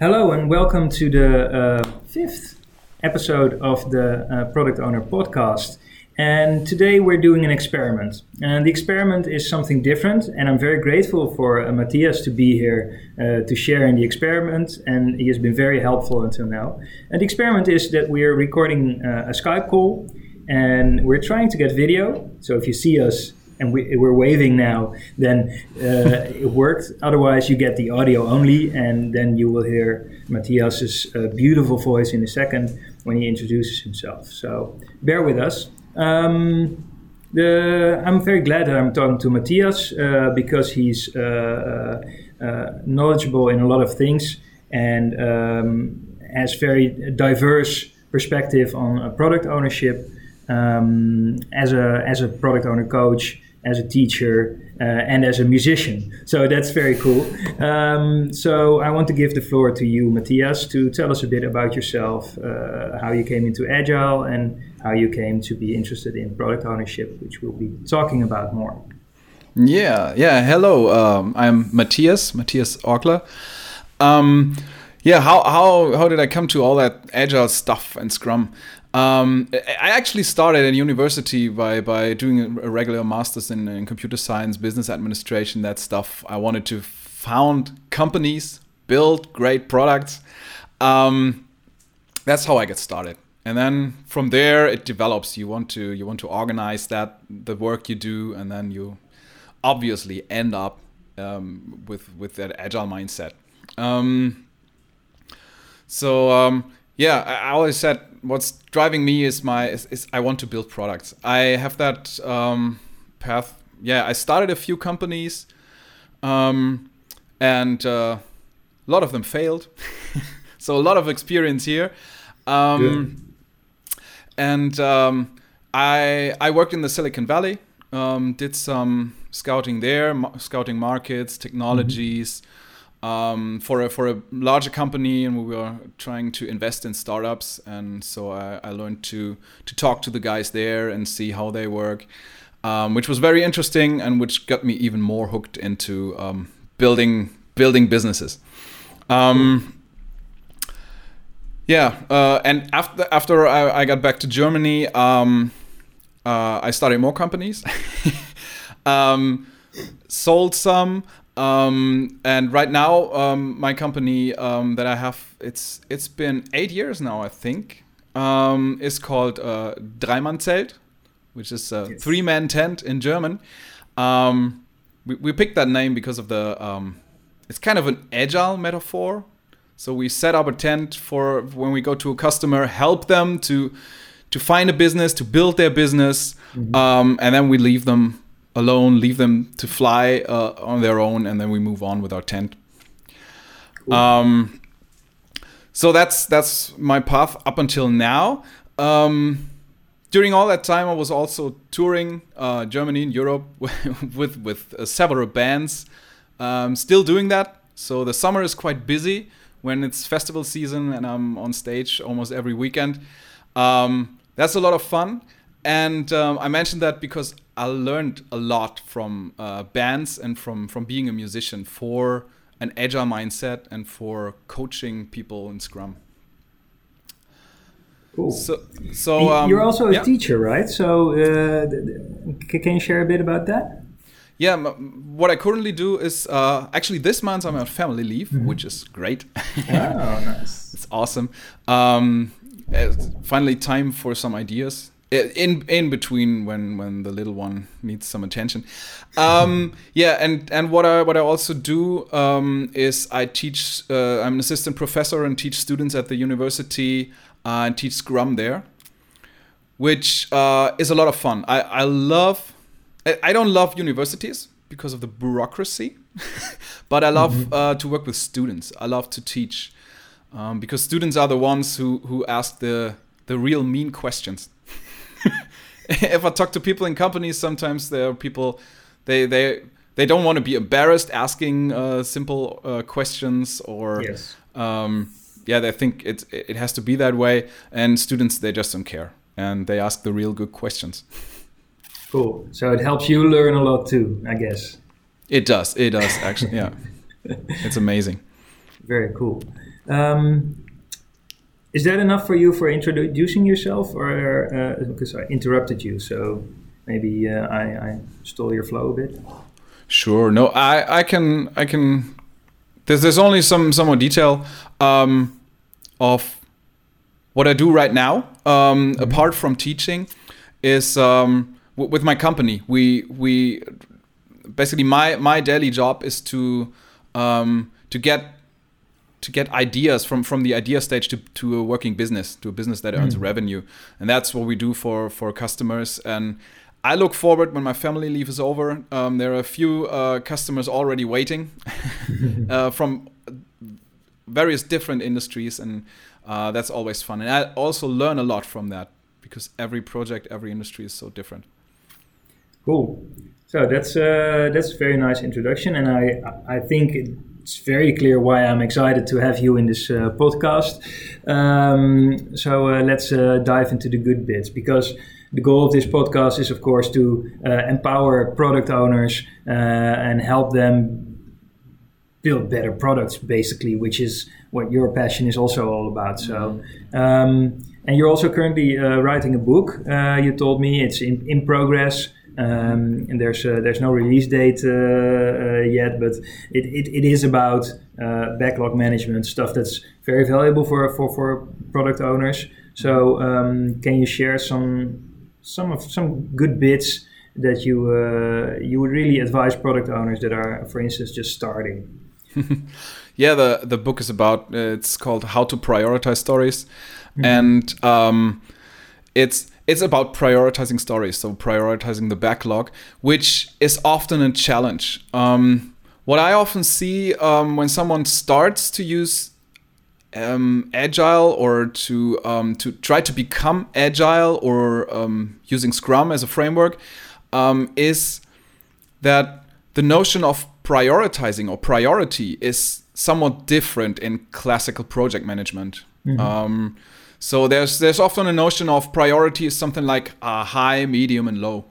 Hello and welcome to the uh, fifth episode of the uh, Product Owner Podcast. And today we're doing an experiment. And the experiment is something different. And I'm very grateful for uh, Matthias to be here uh, to share in the experiment. And he has been very helpful until now. And the experiment is that we're recording uh, a Skype call and we're trying to get video. So if you see us and we, are waving now, then uh, it worked. Otherwise, you get the audio only, and then you will hear Matthias's uh, beautiful voice in a second when he introduces himself. So bear with us. Um, the, I'm very glad that I'm talking to Matthias uh, because he's uh, uh, uh, knowledgeable in a lot of things and um, has very diverse perspective on product ownership um, as a as a product owner coach as a teacher uh, and as a musician. So that's very cool. Um, so I want to give the floor to you, Matthias, to tell us a bit about yourself, uh, how you came into Agile, and how you came to be interested in product ownership, which we'll be talking about more. Yeah, yeah. Hello, um, I'm Matthias, Matthias Orkler. Um, yeah, how, how, how did I come to all that Agile stuff and Scrum? Um, I actually started at university by, by doing a regular master's in, in, computer science, business administration, that stuff. I wanted to found companies, build great products. Um, that's how I get started. And then from there it develops. You want to you want to organize that the work you do, and then you obviously end up um, with with that agile mindset. Um, so um, yeah, I, I always said what's driving me is my is, is I want to build products. I have that um, path. Yeah, I started a few companies, um, and uh, a lot of them failed. so a lot of experience here. Um, and um, I I worked in the Silicon Valley. Um, did some scouting there, scouting markets, technologies. Mm-hmm um, for a for a larger company, and we were trying to invest in startups. And so I, I learned to to talk to the guys there and see how they work, um, which was very interesting and which got me even more hooked into um, building building businesses. Um, yeah, uh, and after after I, I, got back to Germany, um, uh, I started more companies, um, sold some. Um, and right now, um, my company um, that I have, it's it's been eight years now, I think. Um, is called uh, Dreimannzelt, which is a yes. three-man tent in German. Um, we, we picked that name because of the. Um, it's kind of an agile metaphor. So we set up a tent for when we go to a customer, help them to to find a business, to build their business, mm-hmm. and then we leave them alone, leave them to fly uh, on their own, and then we move on with our tent. Cool. Um, so that's that's my path up until now. Um, during all that time, I was also touring uh, Germany and Europe with with uh, several bands. Um, still doing that. So the summer is quite busy when it's festival season, and I'm on stage almost every weekend. Um, that's a lot of fun. And um, I mentioned that because I learned a lot from uh, bands and from from being a musician for an agile mindset and for coaching people in Scrum. Cool. So, so um, you're also a yeah. teacher, right? So, uh, can you share a bit about that? Yeah, what I currently do is uh, actually this month I'm on family leave, mm -hmm. which is great. oh, nice! it's awesome. Um, finally, time for some ideas in in between when when the little one needs some attention. Um, yeah and and what i what i also do um, is i teach uh, i'm an assistant professor and teach students at the university uh, and teach scrum there which uh, is a lot of fun. I i love i, I don't love universities because of the bureaucracy but i love mm -hmm. to work with students. I love to teach um, because students are the ones who who ask the the real mean questions if I talk to people in companies, sometimes there are people they they they don't want to be embarrassed asking uh, simple uh, questions or yes. um, yeah they think it it has to be that way and students they just don't care and they ask the real good questions. Cool. So it helps you learn a lot too, I guess. It does. It does actually. Yeah, it's amazing. Very cool. Um, is that enough for you for introducing yourself, or uh, because I interrupted you, so maybe uh, I, I, stole your flow a bit? Sure. No, I, I can I can. There's there's only some some more detail um, of what I do right now. Um, mm-hmm. Apart from teaching, is um, w- with my company. We we basically my my daily job is to um, to get to get ideas from from the idea stage to, to a working business to a business that earns mm. revenue and that's what we do for for customers and I look forward when my family leave is over. Um, there are a few uh, customers already waiting uh, from various different industries, and uh, that's always fun. And I also learn a lot from that because every project, every industry is so different. Cool. So that's uh, that's a very nice introduction, and I I think it's very clear why I'm excited to have you in this uh, podcast. Um, so uh, let's uh, dive into the good bits because the goal of this podcast is, of course, to uh, empower product owners uh, and help them build better products, basically, which is what your passion is also all about. So. Um, and you're also currently uh, writing a book. you told me it's in, in progress. Um, and there's uh, there's no release date uh, uh, yet, but it, it, it is about uh, backlog management stuff that's very valuable for for, for product owners. So um, can you share some some of some good bits that you uh, you would really advise product owners that are, for instance, just starting? yeah, the the book is about it's called How to Prioritize Stories, mm-hmm. and um, it's it's about prioritizing stories, so prioritizing the backlog, which is often a challenge. Um, what I often see um, when someone starts to use um, agile or to um, to try to become agile or um, using Scrum as a framework um, is that the notion of prioritizing or priority is somewhat different in classical project management. Mm-hmm so there's there's often a notion of priority is something like a high, medium, and low,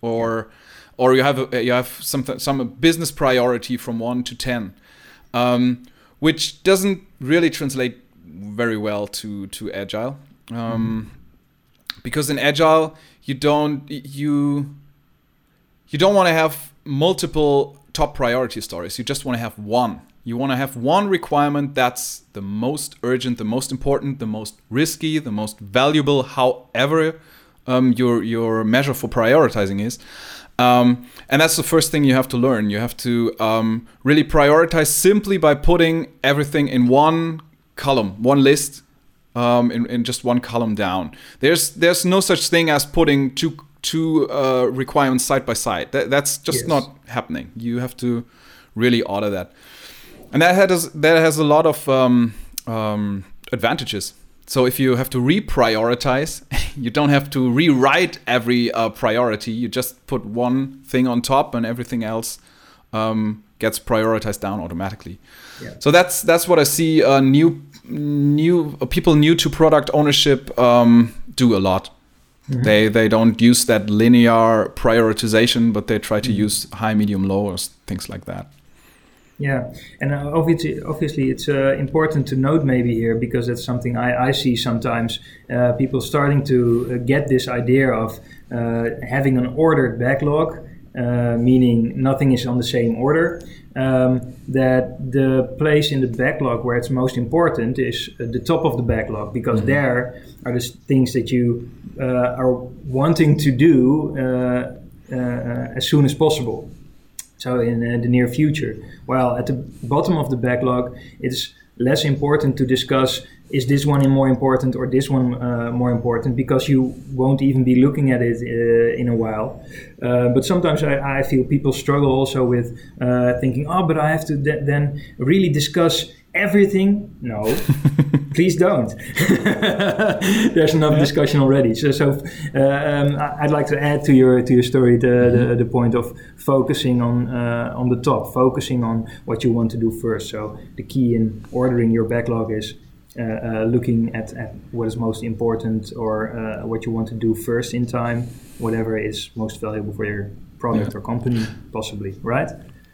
or or you have a, you have something some business priority from one to ten, um, which doesn't really translate very well to to agile, um, mm. because in agile you don't you you don't want to have multiple top priority stories. You just want to have one you want to have one requirement that's the most urgent, the most important, the most risky, the most valuable, however um, your your measure for prioritizing is. Um, and that's the first thing you have to learn. You have to um, really prioritize simply by putting everything in one column, one list, um, in, in just one column down. There's there's no such thing as putting two two uh, requirements side by side. That, that's just yes. not happening. You have to really order that and that has that has a lot of um, um, advantages. So if you have to reprioritize, you don't have to rewrite every uh, priority. You just put one thing on top, and everything else um, gets prioritized down automatically. Yeah. So that's that's what I see. Uh, new new uh, people new to product ownership um, do a lot. Mm-hmm. They they don't use that linear prioritization, but they try to mm-hmm. use high, medium, low, or things like that. Yeah, and uh, obviously, obviously, it's uh, important to note maybe here because that's something I, I see sometimes. Uh, people starting to uh, get this idea of uh, having an ordered backlog, uh, meaning nothing is on the same order. Um, that the place in the backlog where it's most important is the top of the backlog because mm-hmm. there are the things that you are wanting to do as soon as possible so in uh, the near future. While at the bottom of the backlog, it's less important to discuss is this one more important or this one uh, more important because you won't even be looking at it uh, in a while. Uh, but sometimes I, I, feel people struggle also with uh, thinking, oh, but I have to then really discuss everything no please don't there's enough discussion already so, so uh, um, i'd like to add to your to your story the, mm-hmm. the, the, point of focusing on uh, on the top focusing on what you want to do first so the key in ordering your backlog is uh, uh looking at, at what is most important or uh, what you want to do first in time whatever is most valuable for your product yeah. or company possibly right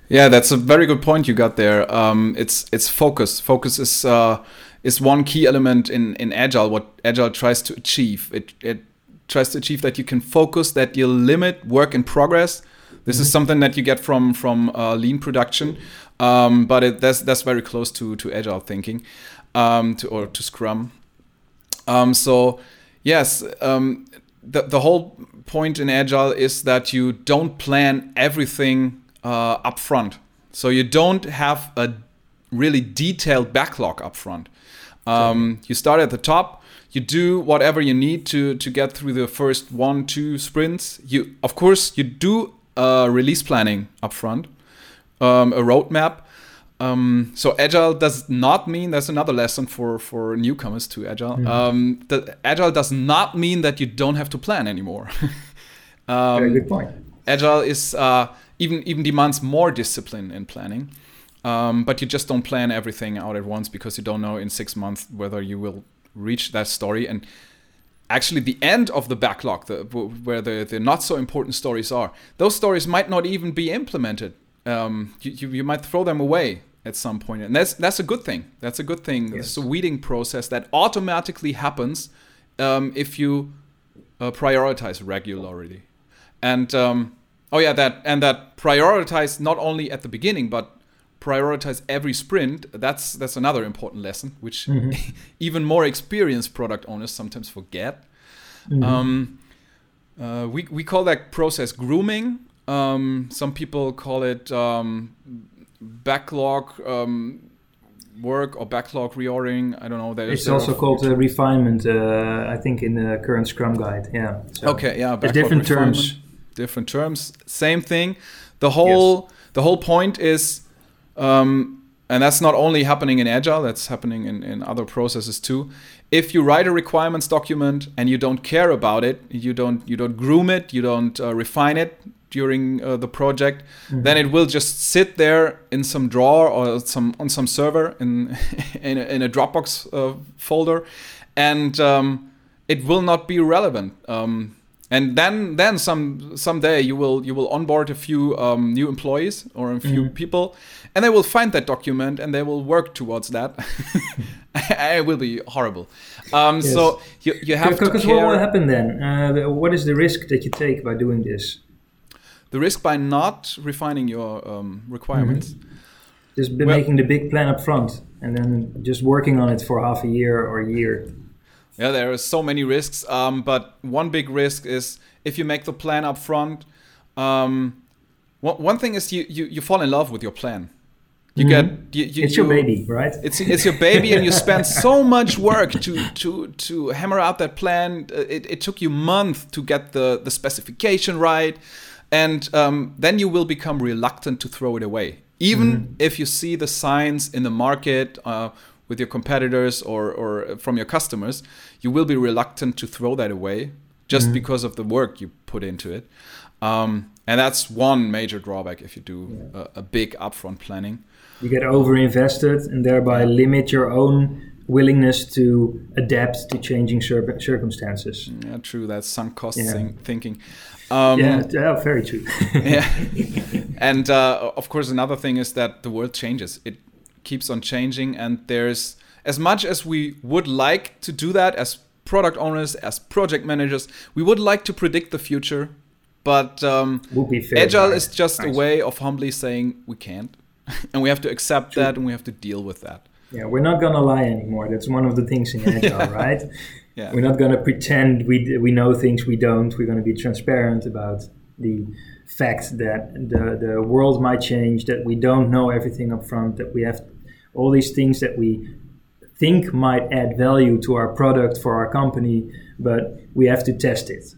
Yeah, that's a very good point you got there. Um, it's it's focus. Focus is uh, is one key element in in agile. What agile tries to achieve. It it tries to achieve that you can focus, that you limit work in progress. This mm-hmm. is something that you get from from uh, lean production, um, but it, that's that's very close to to agile thinking, um, to or to Scrum. Um, so yes, um, the the whole point in agile is that you don't plan everything uh, up front. So you don't have a really detailed backlog up front. Um, you start at the top. You do whatever you need to to get through the first one two sprints. You of course you do a release planning up front, um, a roadmap. Um, so agile does not mean that's another lesson for for newcomers to agile. Mm-hmm. Um, the agile does not mean that you don't have to plan anymore. um, Very good point. Agile is uh, even even demands more discipline in planning. Um, but you just don't plan everything out at once because you don't know in six months whether you will reach that story. And actually, the end of the backlog, the, where the, the not so important stories are, those stories might not even be implemented. Um, you, you, you, might throw them away at some point, and that's that's a good thing. That's a good thing. Yes. It's a weeding process that automatically happens um, if you uh, prioritize regularly. And um, oh yeah, that and that prioritize not only at the beginning but prioritize every sprint. That's that's another important lesson, which mm-hmm. even more experienced product owners sometimes forget. Mm-hmm. Um, uh, we we call that process grooming. Um, some people call it um, backlog um, work or backlog reordering. I don't know. There's it's also called uh, refinement. Uh, I think in the current Scrum guide. Yeah. So okay. Yeah. There's different terms. Different terms. Same thing. The whole yes. the whole point is um, and that's not only happening in Agile, that's happening in, in other processes too. If you write a requirements document and you don't care about it, you don't you don't groom it, you don't uh, refine it during uh, the project, mm-hmm. then it will just sit there in some drawer or some on some server in in, a, in a Dropbox uh, folder, and um, it will not be relevant. Um, and then then some someday you will you will onboard a few um, new employees or a few mm-hmm. people and they will find that document and they will work towards that it will be horrible um, yes. so you, you have because to care. what will happen then uh, what is the risk that you take by doing this the risk by not refining your um, requirements mm-hmm. just well, making the big plan up front and then just working on it for half a year or a year yeah, there are so many risks, um, but one big risk is if you make the plan up front. Um, one thing is you, you, you fall in love with your plan. You mm-hmm. get you, you, it's your baby, right? It's it's your baby, and you spend so much work to to to hammer out that plan. Uh, it, it took you months to get the the specification right, and um, then you will become reluctant to throw it away, even mm-hmm. if you see the signs in the market. Uh, with your competitors or, or from your customers, you will be reluctant to throw that away just mm-hmm. because of the work you put into it. Um, and that's one major drawback if you do yeah. a, a, big upfront planning. You get over invested and thereby limit your own willingness to adapt to changing cir- circumstances. Yeah, true. That's sunk cost yeah. thinking. Um, yeah, yeah, very true. yeah, and uh, of course, another thing is that the world changes. It keeps on changing and there's as much as we would like to do that as product owners as project managers we would like to predict the future but um, agile nice. is just nice. a way of humbly saying we can't and we have to accept True. that and we have to deal with that yeah we're not gonna lie anymore that's one of the things in agile right yeah. we're not gonna pretend we, we know things we don't we're gonna be transparent about the fact that the, the world might change that we don't know everything up front that we have all these things that we think might add value to our product for our company, but we have to test it.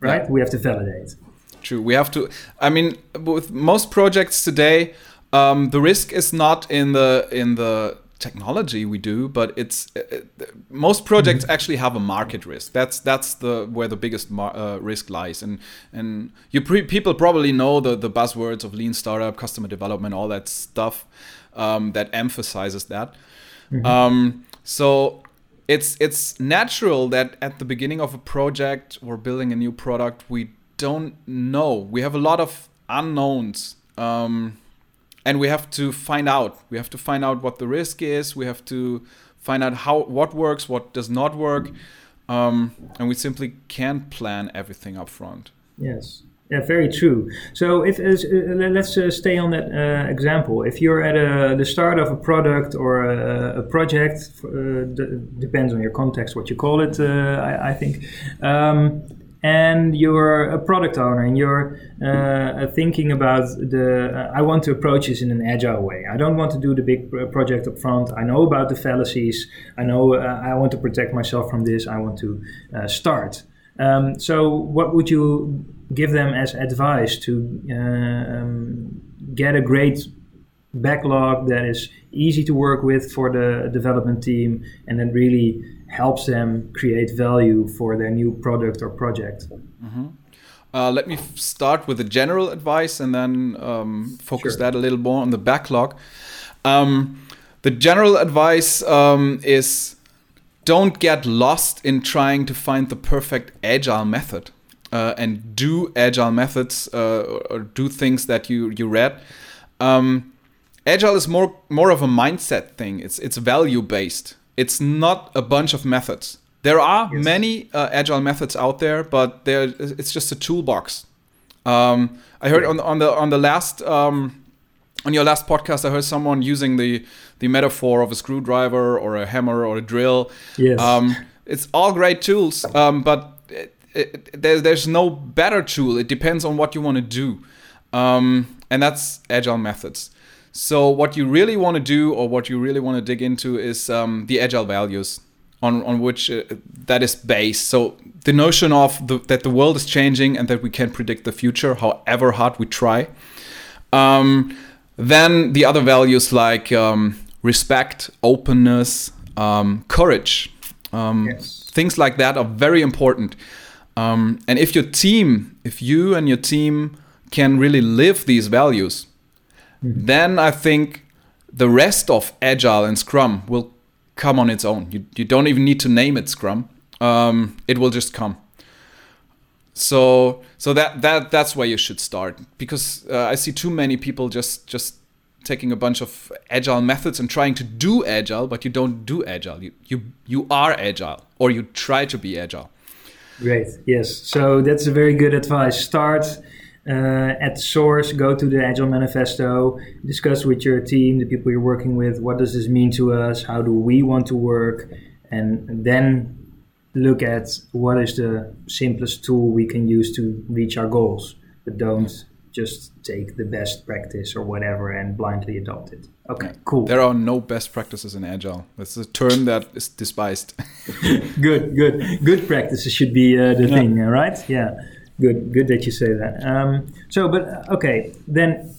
Right? Yeah. We have to validate. True. We have to. I mean, with most projects today, um, the risk is not in the in the technology we do, but it's uh, uh most projects mm-hmm. actually have a market risk. That's that's the where the biggest mar- uh, risk lies. And and you pre- people probably know the the buzzwords of lean startup, customer development, all that stuff um, that emphasizes that. Mm-hmm. Um, so it's it's natural that at the beginning of a project or building a new product, we don't know. We have a lot of unknowns um, and we have to find out. We have to find out what the risk is. We have to find out how what works, what does not work, um, and we simply can't plan everything up front. Yes. Yeah, very true. So, if uh, let's uh, stay on that uh, example. If you're at a, the start of a product or a, a project, uh, depends on your context what you call it. Uh, I, I, think, um, and you're a product owner and you're uh, thinking about the. I want to approach this in an agile way. I don't want to do the big project up front. I know about the fallacies. I know I want to protect myself from this. I want to start. Um, so, what would you give them as advice to uh, um, get a great backlog that is easy to work with for the development team and then really helps them create value for their new product or project. Mm-hmm. Uh, let me f- start with the general advice and then um, focus sure. that a little more on the backlog. Um, the general advice um, is don't get lost in trying to find the perfect agile method uh, and do agile methods uh, or do things that you you read. Um, agile is more more of a mindset thing. It's it's value based. It's not a bunch of methods. There are yes. many uh, agile methods out there, but there it's just a toolbox. Um, I heard on on the on the last um, on your last podcast, I heard someone using the the metaphor of a screwdriver or a hammer or a drill. Yes. Um, it's all great tools, um, but it, there, there's no better tool. It depends on what you want to do, um, and that's agile methods. So what you really want to do, or what you really want to dig into, is um, the agile values on on which uh, that is based. So the notion of the, that the world is changing and that we can predict the future, however hard we try. Um, then the other values like um, respect, openness, um, courage, um, yes. things like that are very important. Um, and if your team, if you and your team can really live these values, mm-hmm. then I think the rest of Agile and Scrum will come on its own. You, you don't even need to name it Scrum. Um, it will just come. So so that that that's where you should start because uh, I see too many people just just taking a bunch of agile methods and trying to do agile, but you don't do agile. You you you are agile or you try to be agile. Great. Yes. So that's a very good advice. Start uh, at source. Go to the Agile Manifesto. Discuss with your team, the people you're working with. What does this mean to us? How do we want to work? And then look at what is the simplest tool we can use to reach our goals. But don't just take the best practice or whatever and blindly adopt it. Okay, cool. There are no best practices in agile. That's a term that is despised. good, good, good practices should be uh, the yeah. thing, right? Yeah, good, good that you say that. Um, so, but uh, okay, then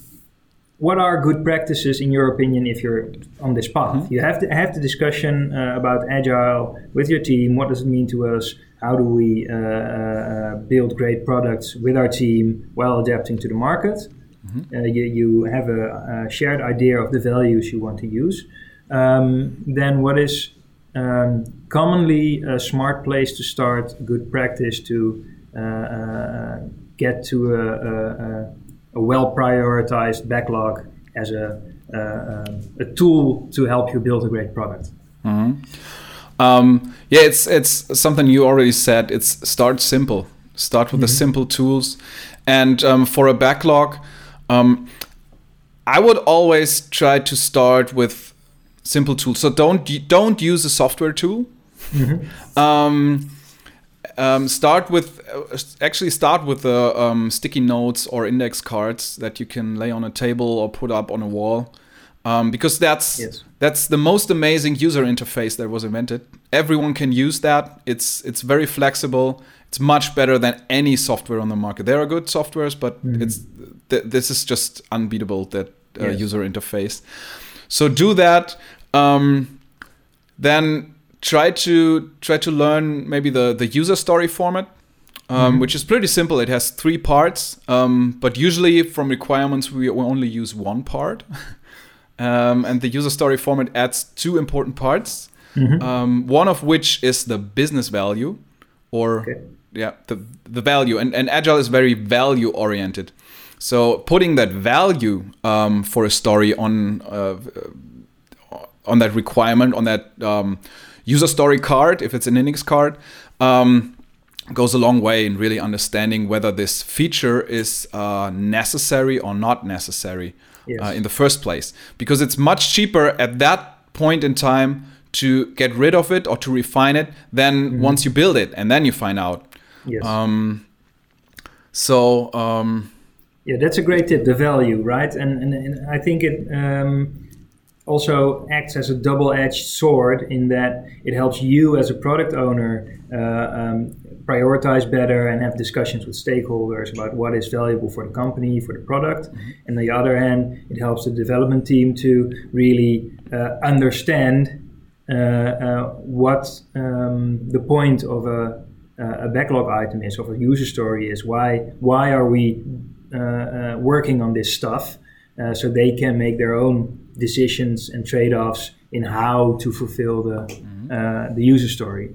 what are good practices in your opinion if you're on this path? Mm-hmm. You have to have the discussion uh, about agile with your team. What does it mean to us? How do we uh, uh build great products with our team while adapting to the market? Mm-hmm. Uh, you, you have a, a, shared idea of the values you want to use. Um, then, what is um, commonly a smart place to start, good practice to get to a, a, a well prioritized backlog as a, a, tool to help you build a great product? Mm-hmm. Um, yeah, it's it's something you already said. It's start simple. Start with mm-hmm. the simple tools, and um, for a backlog, um, I would always try to start with simple tools. So don't don't use a software tool. Mm-hmm. Um, start with uh, actually start with the um, sticky notes or index cards that you can lay on a table or put up on a wall, um, because that's yes. that's the most amazing user interface that was invented. Everyone can use that. It's it's very flexible. It's much better than any software on the market. There are good softwares, but mm-hmm. it's th- this is just unbeatable that uh, yes. user interface. So do that. Um, then try to try to learn maybe the the user story format. Um, mm-hmm. Which is pretty simple. It has three parts, um, but usually from requirements we only use one part. Um, and the user story format adds two important parts. Mm-hmm. Um, one of which is the business value, or okay. yeah, the the value. And and agile is very value oriented. So putting that value um, for a story on uh, on that requirement on that um, user story card, if it's an index card, um, goes a long way in really understanding whether this feature is uh, necessary or not necessary yes. uh, in the first place. Because it's much cheaper at that point in time to get rid of it or to refine it than mm-hmm. once you build it and then you find out. Yes. Um, so. Um, yeah, that's a great tip. The value, right? And and, and I think it. Um, also acts as a double-edged sword in that it helps you as a product owner uh, um, prioritize better and have discussions with stakeholders about what is valuable for the company, for the product. Mm-hmm. And on the other hand, it helps the development team to really uh, understand uh, uh, what um, the point of a, a, backlog item is, of a user story is. Why why are we uh, uh, working on this stuff? So they can make their own decisions and trade-offs in how to fulfill the mm-hmm. the user story.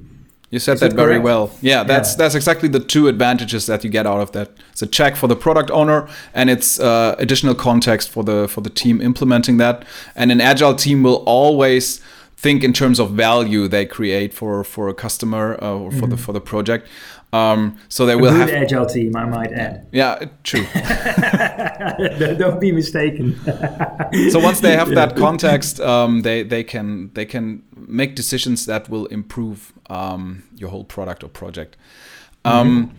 You said that, that very well. Yeah, that's yeah. that's exactly the two advantages that you get out of that. It's a check for the product owner, and it's uh, additional context for the for the team implementing that. And an agile team will always think in terms of value they create for for a customer uh, or for mm-hmm. the for the project. Um, so they a will good have agile team, I might add. Yeah, true. Don't be mistaken. so once they have that context, um, they they can they can make decisions that will improve um, your whole product or project. Um, mm-hmm.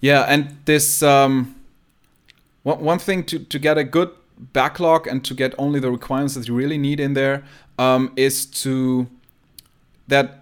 Yeah, and this um, one one thing to to get a good backlog and to get only the requirements that you really need in there um, is to that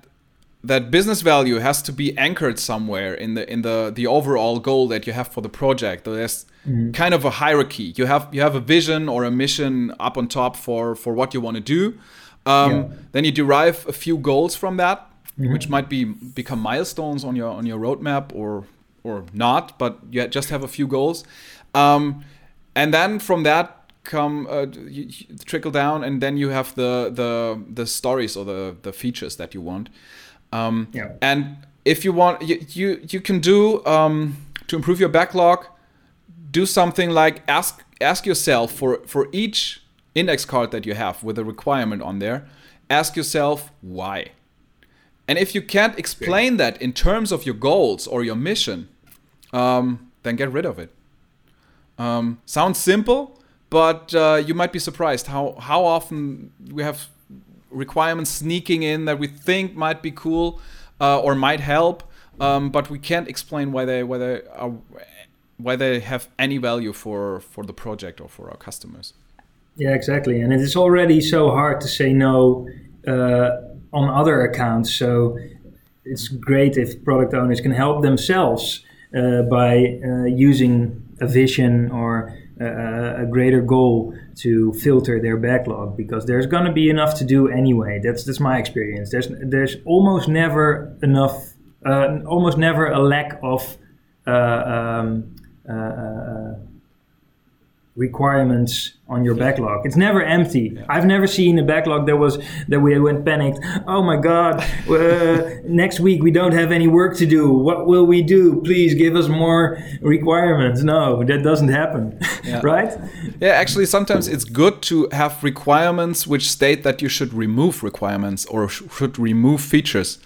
that business value has to be anchored somewhere in the in the the overall goal that you have for the project. There's mm-hmm. kind of a hierarchy. You have you have a vision or a mission up on top for for what you want to do. Um, yeah. Then you derive a few goals from that, mm-hmm. which might be become milestones on your on your roadmap or or not, but you just have a few goals. Um, and then from that come uh, you, you trickle down, and then you have the the the stories or the the features that you want. Um, yeah. And if you want, you you, you can do um, to improve your backlog, do something like ask ask yourself for for each index card that you have with a requirement on there, ask yourself why. And if you can't explain that in terms of your goals or your mission, um, then get rid of it. Um, sounds simple, but uh, you might be surprised how how often we have requirements sneaking in that we think might be cool uh, or might help, um, but we can't explain why they why they are why they have any value for for the project or for our customers. Yeah, exactly, and it is already so hard to say no uh, on other accounts. So it's great if product owners can help themselves uh, by uh, using a vision or a, greater goal to filter their backlog because there's going to be enough to do anyway. That's that's my experience. There's there's almost never enough, uh, almost never a lack of uh, um, uh, uh requirements on your backlog. It's never empty. Yeah. I've never seen a backlog that was that we went panicked. Oh my god! Uh, next week we don't have any work to do. What will we do? Please give us more requirements. No, that doesn't happen. Yeah. right? Yeah, actually, sometimes it's good to have requirements which state that you should remove requirements or sh should remove features.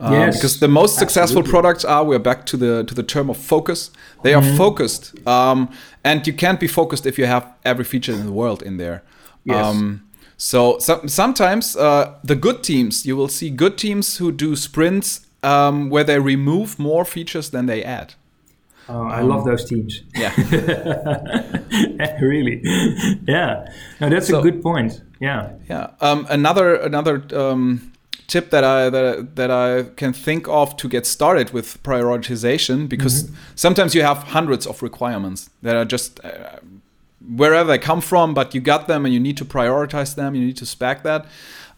Um, yes, because the most successful absolutely. products are we're back to the to the term of focus. They are mm focused, um, and you can't be focused if you have every feature in the world in there. Yes. Um, so, so, sometimes uh, the good teams, you will see good teams who do sprints um, where they remove more features than they add. Oh, I love um, those teams. Yeah, really. Yeah, no, that's so, a good point. Yeah, yeah. Um, another another tip that I that, that I can think of to get started with prioritization because mm-hmm. sometimes you have hundreds of requirements that are just uh, wherever they come from, but you got them and you need to prioritize them. You need to spec that.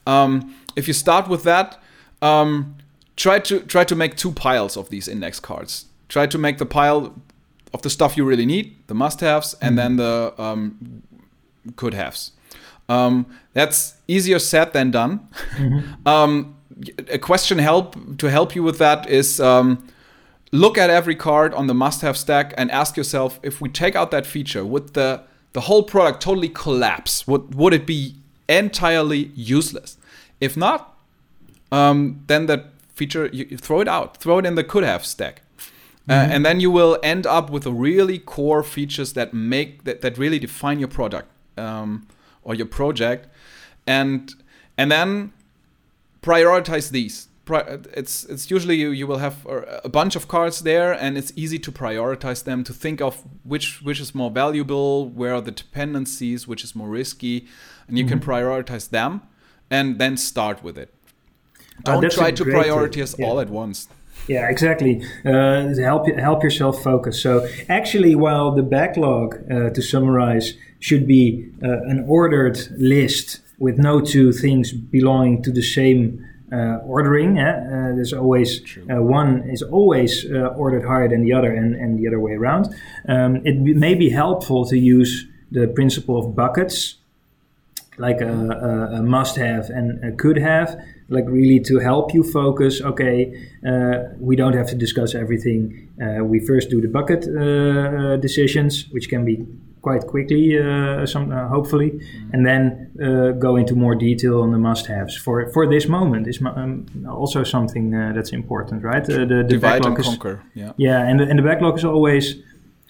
Um, if you start with that, um, try to try to make two piles of these index cards. Try to make the pile of the stuff you really need, the must-haves, mm-hmm. and then the um, could-haves. Um, that's easier said than done. Mm-hmm. um, a question help to help you with that is um, look at every card on the must-have stack and ask yourself if we take out that feature would the the whole product totally collapse? Would would it be entirely useless? If not um, then that feature you, throw it out throw it in the could have stack. Uh, and then you will end up with a really core features that make that, that really define your product. Um, or your project and and then prioritize these it's it's usually you, you will have a bunch of cards there and it's easy to prioritize them to think of which which is more valuable where are the dependencies which is more risky and you can prioritize them and then start with it Uh, don't that's try to prioritize yeah. all at once Yeah, exactly. Uh, help help yourself focus. So actually, while the backlog, uh, to summarize, should be uh, an ordered list with no two things belonging to the same uh, ordering. eh? Uh, there's always uh, one is always uh, ordered higher than the other, and, and the other way around. Um, it may be helpful to use the principle of buckets like a, a, a must have and a could have, like really to help you focus. Okay, uh, we don't have to discuss everything. Uh, we first do the bucket decisions, which can be quite quickly, uh, some, uh, hopefully, and then uh, go into more detail on the must haves. For for this moment is um, also something uh, that's important, right? Uh, the the divide and backlog is- conquer yeah yeah, and the, and the backlog is always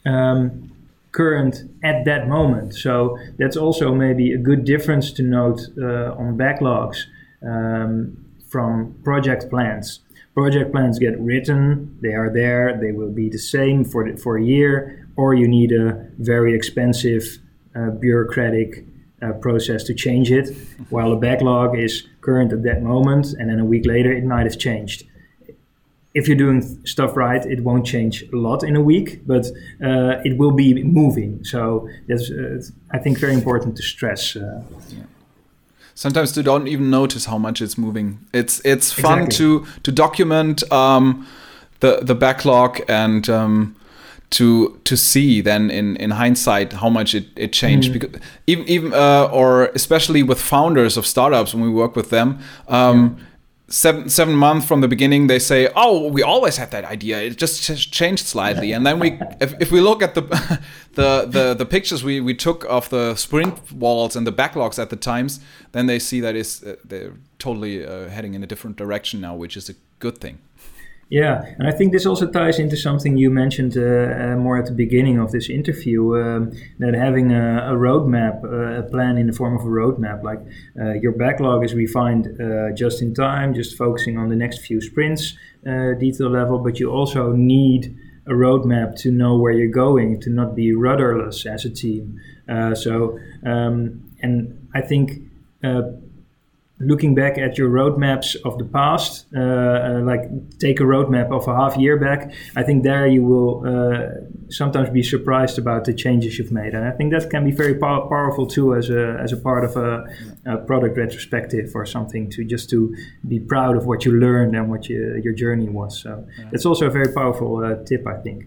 um, current at that moment. So that's also maybe a good difference to note uh, on backlogs um, from project plans. Project plans get written; they are there. They will be the same for the, for a year, or you need a very expensive uh, bureaucratic uh, process to change it. While the backlog is current at that moment, and then a week later it might have changed if you're doing th- stuff right, it won't change a lot in a week, but uh, it will be moving. So that's, uh, I think, very important to stress. Uh, sometimes you don't even notice how much it's moving. It's it's fun Exactly. to to document um, the the backlog and um, to to see then in in hindsight how much it, it changed because even even uh, or especially with founders of startups when we work with them. Um, Seven seven months from the beginning, they say, "Oh, we always had that idea. It just ch- changed slightly." And then we, if, if we look at the the the, the pictures we, we took of the sprint walls and the backlogs at the times, then they see that is uh, they're totally uh, heading in a different direction now, which is a good thing. Yeah, and I think this also ties into something you mentioned uh, uh, more at the beginning of this interview um, that having a, a roadmap, uh, a plan in the form of a roadmap, like uh, your backlog is refined uh, just in time, just focusing on the next few sprints, uh, detail level, but you also need a roadmap to know where you're going, to not be rudderless as a team. So, um, and I think looking back at your roadmaps of the past, uh, uh, like take a roadmap of a half year back, I think there you will uh, sometimes be surprised about the changes you've made, and I think that can be very pow- powerful too as a as a part of a, a product retrospective or something to just to be proud of what you learned and what you, your journey was. So that's also a very powerful uh, tip, I think.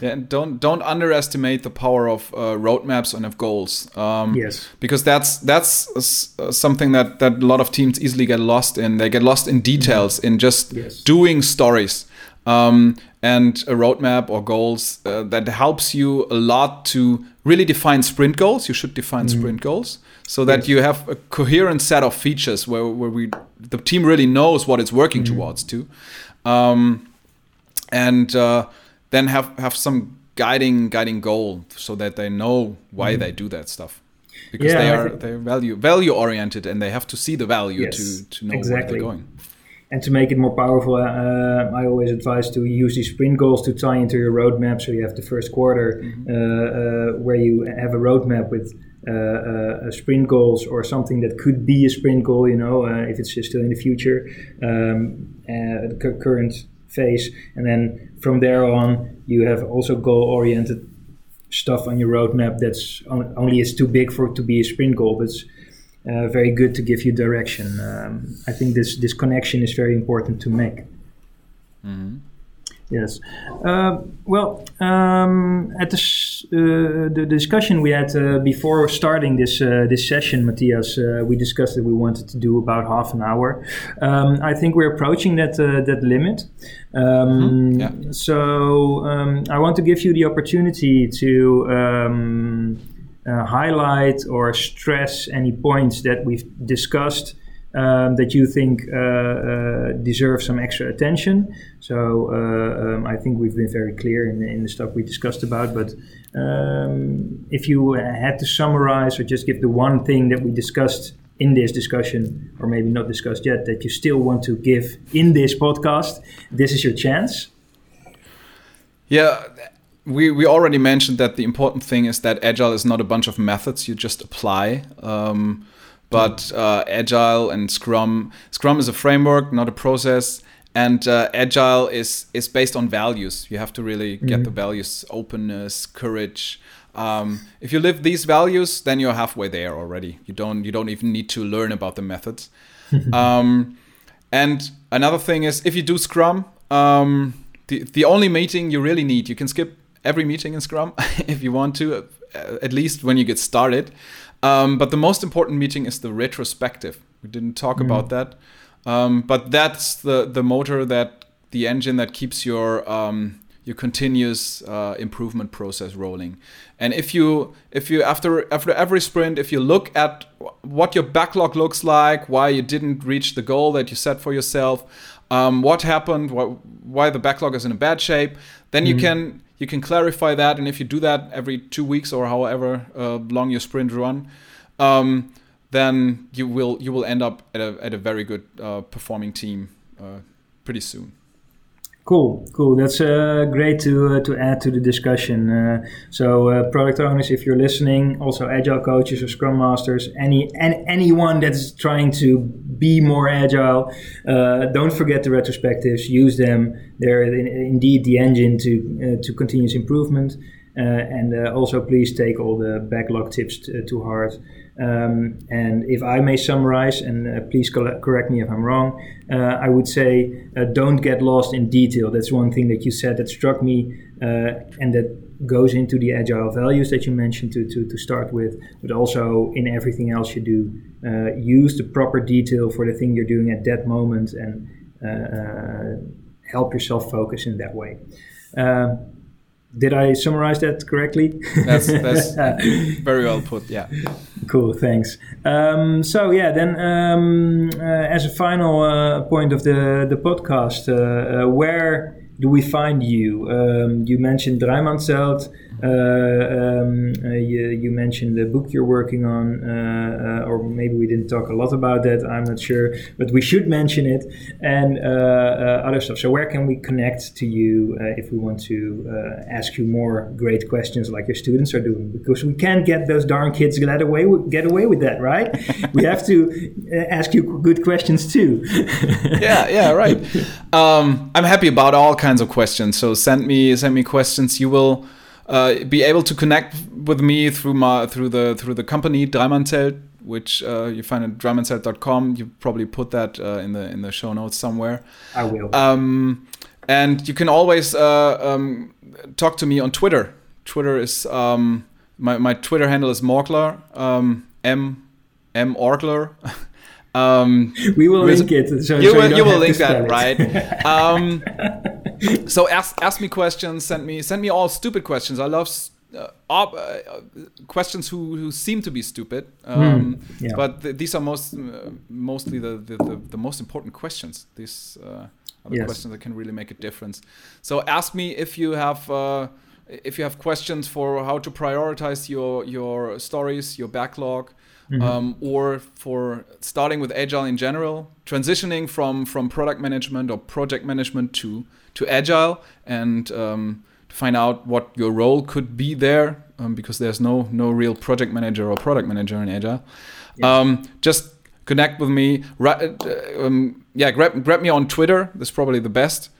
Yeah, and don't don't underestimate the power of uh, roadmaps and of goals. Um, Yes. because that's that's uh, something that that a lot of teams easily get lost in. They get lost in details in just Yes. doing stories. Um, and a roadmap or goals uh, that helps you a lot to really define sprint goals. You should define sprint goals so that Yes. you have a coherent set of features where, where we the team really knows what it's working towards to. Um, and uh, then have have some guiding guiding goal so that they know why they do that stuff because Yeah, they are they're value value oriented and they have to see the value Yes, to to know where exactly. they're going And to make it more powerful, uh, I always advise to use these sprint goals to tie into your roadmap. So you have the first quarter uh, uh, where you have a roadmap with uh, uh, sprint goals or something that could be a sprint goal, you know, uh, if it's still in the future, um, uh, the cu- current phase. And then from there on, you have also goal oriented stuff on your roadmap that's on, only is too big for it to be a sprint goal, but it's uh, very good to give you direction. Um, I think this this connection is very important to make. Yes. Uh, well, um, at the the discussion we had uh, before starting this uh, this session, Matthias, uh, we discussed that we wanted to do about half an hour. Um, I think we're approaching that uh, that limit. Um, Mhm, yeah. So um, I want to give you the opportunity to um, uh, highlight or stress any points that we've discussed um, that you think uh, uh, deserve some extra attention. So uh, um, I think we've been very clear in, in the stuff we discussed about. But um, if you had to summarize or just give the one thing that we discussed in this discussion, or maybe not discussed yet, that you still want to give in this podcast, this is your chance. Yeah, we, we already mentioned that the important thing is that agile is not a bunch of methods you just apply. Um, but uh, agile and Scrum, Scrum is a framework, not a process. And uh, agile is is based on values. You have to really get Mhm. the values: openness, courage. Um, if you live these values, then you're halfway there already. You don't you don't even need to learn about the methods. um, and another thing is if you do Scrum, um, the the only meeting you really need, you can skip every meeting in Scrum if you want to, uh, at least when you get started. Um, but the most important meeting is the retrospective. We didn't talk Mhm. about that, um, but that's the the motor that the engine that keeps your um, your continuous uh, improvement process rolling. And if you if you after after every sprint, if you look at what your backlog looks like, why you didn't reach the goal that you set for yourself, um, what happened, why, why the backlog is in a bad shape, then you Mhm. can you can clarify that. And if you do that every two weeks or however uh, long your sprint run, um, then you will you will end up at a at a very good uh, performing team uh, pretty soon. Cool, cool. That's uh, great to uh, to add to the discussion. Uh, so, uh, product owners, if you're listening, also agile coaches or scrum masters, any and anyone that's trying to be more agile, uh, don't forget the retrospectives. Use them. They're in, indeed the engine to uh, to continuous improvement. And also, please take all the backlog tips t- to heart. Um, and if I may summarize, and uh, please correct me if I'm wrong, uh, I would say uh, don't get lost in detail. That's one thing that you said that struck me, and that goes into the agile values that you mentioned to, to, to start with, but also in everything else you do. Uh, use the proper detail for the thing you're doing at that moment and uh, uh, help yourself focus in that way. Did I summarize that correctly? That's that's very well put. Yeah. Cool, thanks. Um, so yeah, then um, uh, as a final uh, point of the the podcast, uh, uh, where do we find you? Um, you mentioned Dreimannzelt. Uh, um, uh, you, you mentioned the book you're working on, uh, uh, or maybe we didn't talk a lot about that. I'm not sure, but we should mention it and uh, uh, other stuff. So where can we connect to you uh, if we want to uh, ask you more great questions like your students are doing? Because we can't get those darn kids get away with, get away with that, right? we have to uh, ask you good questions too. yeah, yeah, right. Um, I'm happy about all kinds of questions. So send me send me questions. You will uh, be able to connect with me through my through the through the company Dreimannzelt, which uh, you find at dreimannzelt.com. You probably put that uh, in the in the show notes somewhere. I will. Um, and you can always uh, um, talk to me on Twitter. Twitter is um, my my Twitter handle is Morgler um, M M Orgler. um, we will link it. So, you will you will link that right um, so ask ask me questions send me send me all stupid questions i love uh, ob- uh, questions who, who seem to be stupid um, Hmm, yeah. but th- these are most uh, mostly the, the, the, the most important questions these uh, are the Yes. questions that can really make a difference so ask me if you have uh, if you have questions for how to prioritize your your stories your backlog Mhm. um, or for starting with agile in general, transitioning from from product management or project management to to agile, and um, to find out what your role could be there, um, because there's no no real project manager or product manager in agile. Um, just connect with me. Uh, um, yeah, grab grab me on Twitter. That's probably the best.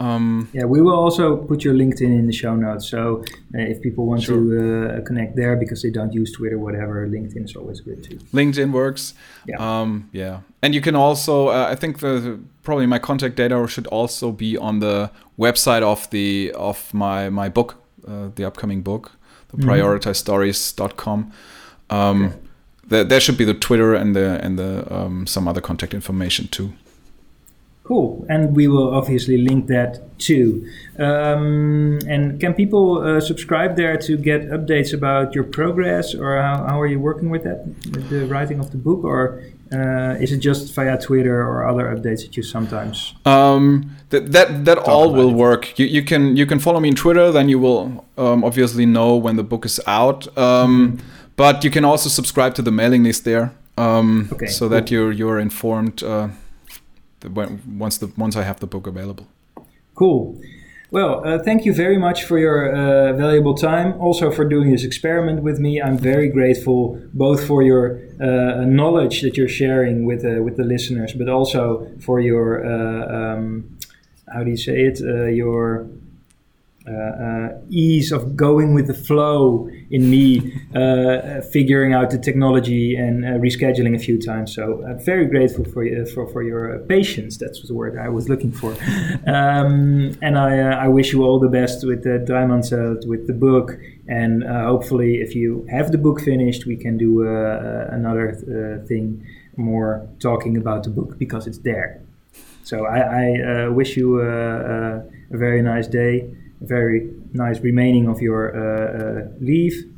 Um, Yeah, we will also put your LinkedIn in the show notes. So uh, if people want to uh, connect there because they don't use Twitter, whatever, LinkedIn is always good too. LinkedIn works. Yeah. Um, yeah. And you can also, uh, I think the probably my contact data should also be on the website of the of my my book, uh, the upcoming book, the mm-hmm. prioritizestories.com. Um, okay. there, there should be the Twitter and the and the um, some other contact information too. Cool, and we will obviously link that too. Um, and can people uh, subscribe there to get updates about your progress, or how, how are you working with that, with the writing of the book, or uh, is it just via Twitter or other updates that you sometimes? Um, that that, that all will it? work. You, you can you can follow me on Twitter. Then you will um, obviously know when the book is out. Um, mm-hmm. But you can also subscribe to the mailing list there, um, okay, so cool. that you're you're informed. Uh, once the once I have the book available. Cool. Well, uh, thank you very much for your uh, valuable time. Also for doing this experiment with me. I'm very grateful both for your uh, knowledge that you're sharing with uh, with the listeners, but also for your uh, um, how do you say it? Uh, your Uh, uh, ease of going with the flow in me uh, figuring out the technology and uh, rescheduling a few times. So I'm very grateful for for, for your patience. That's the word I was looking for. Um, and I, I wish you all the best with the diamond Dreimannzelt, with the book. And hopefully, if you have the book finished, we can do another thing more talking about the book because it's there. So I, I uh, wish you a very nice day very nice remaining of your uh, uh, leave.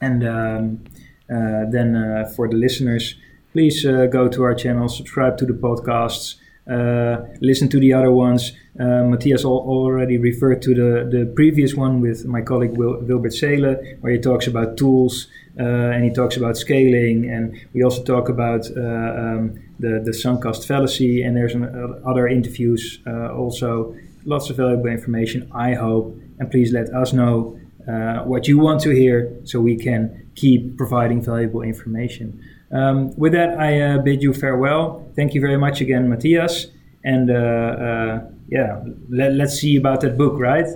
And um, uh, then for the listeners, please go to our channel, subscribe to the podcasts. Uh, listen to the other ones. Uh, Matthias al- already referred to the, the previous one with my colleague Wil- Wilbert Seele, where he talks about tools uh, and he talks about scaling. And we also talk about um, the, the sunk cost fallacy. And there's an, other interviews also lots of valuable information, I hope. And please let us know uh, what you want to hear so we can keep providing valuable information. Um, with that, I uh, bid you farewell. Thank you very much again, Matthias. And uh, uh yeah, let, us see about that book, right?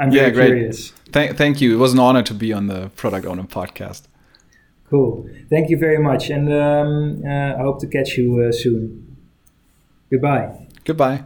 I'm yeah, very curious. Thank, thank you. It was an honor to be on the Product Owner podcast. Cool. Thank you very much. And um, uh, I hope to catch you uh, soon. Goodbye. Goodbye.